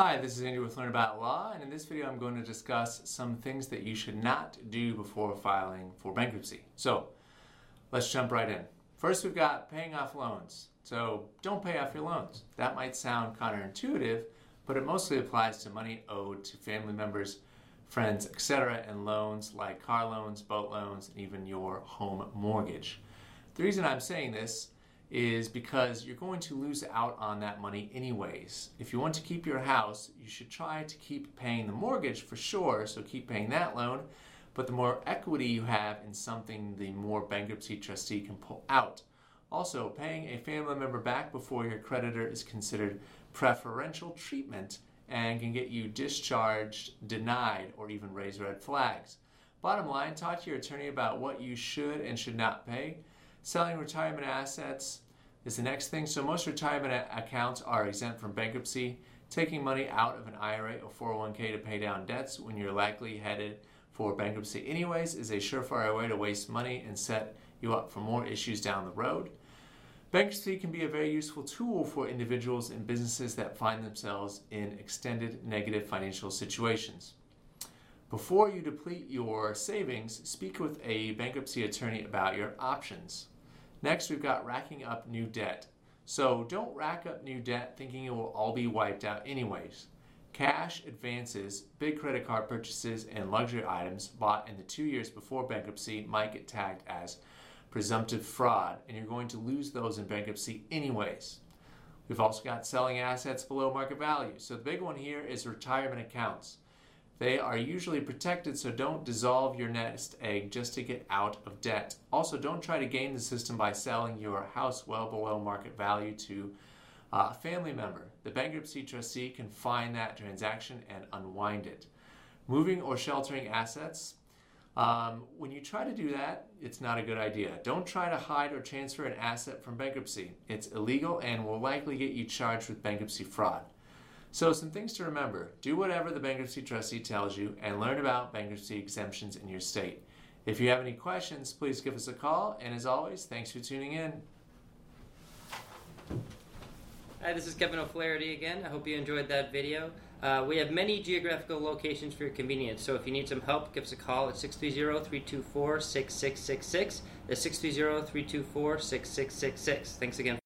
Hi, this is Andrew with Learn About Law, and in this video I'm going to discuss some things that you should not do before filing for bankruptcy. So, let's jump right in. First, we've got paying off loans. So, don't pay off your loans. That might sound counterintuitive, but it mostly applies to money owed to family members, friends, etc., and loans like car loans, boat loans, and even your home mortgage. The reason I'm saying this is because you're going to lose out on that money anyways. If you want to keep your house, you should try to keep paying the mortgage for sure, so keep paying that loan. But the more equity you have in something, the more bankruptcy trustee can pull out. Also, paying a family member back before your creditor is considered preferential treatment and can get you discharged, denied, or even raise red flags. Bottom line, talk to your attorney about what you should and should not pay. Selling retirement assets is the next thing. So, most retirement accounts are exempt from bankruptcy. Taking money out of an IRA or 401k to pay down debts when you're likely headed for bankruptcy, anyways, is a surefire way to waste money and set you up for more issues down the road. Bankruptcy can be a very useful tool for individuals and businesses that find themselves in extended negative financial situations. Before you deplete your savings, speak with a bankruptcy attorney about your options. Next, we've got racking up new debt. So don't rack up new debt thinking it will all be wiped out anyways. Cash advances, big credit card purchases, and luxury items bought in the two years before bankruptcy might get tagged as presumptive fraud, and you're going to lose those in bankruptcy anyways. We've also got selling assets below market value. So the big one here is retirement accounts. They are usually protected, so don't dissolve your nest egg just to get out of debt. Also, don't try to game the system by selling your house well below market value to a family member. The bankruptcy trustee can find that transaction and unwind it. Moving or sheltering assets. Um, when you try to do that, it's not a good idea. Don't try to hide or transfer an asset from bankruptcy. It's illegal and will likely get you charged with bankruptcy fraud. So, some things to remember do whatever the bankruptcy trustee tells you and learn about bankruptcy exemptions in your state. If you have any questions, please give us a call. And as always, thanks for tuning in. Hi, this is Kevin O'Flaherty again. I hope you enjoyed that video. Uh, we have many geographical locations for your convenience, so if you need some help, give us a call at 630-324-6666. That's 630-324-6666. Thanks again.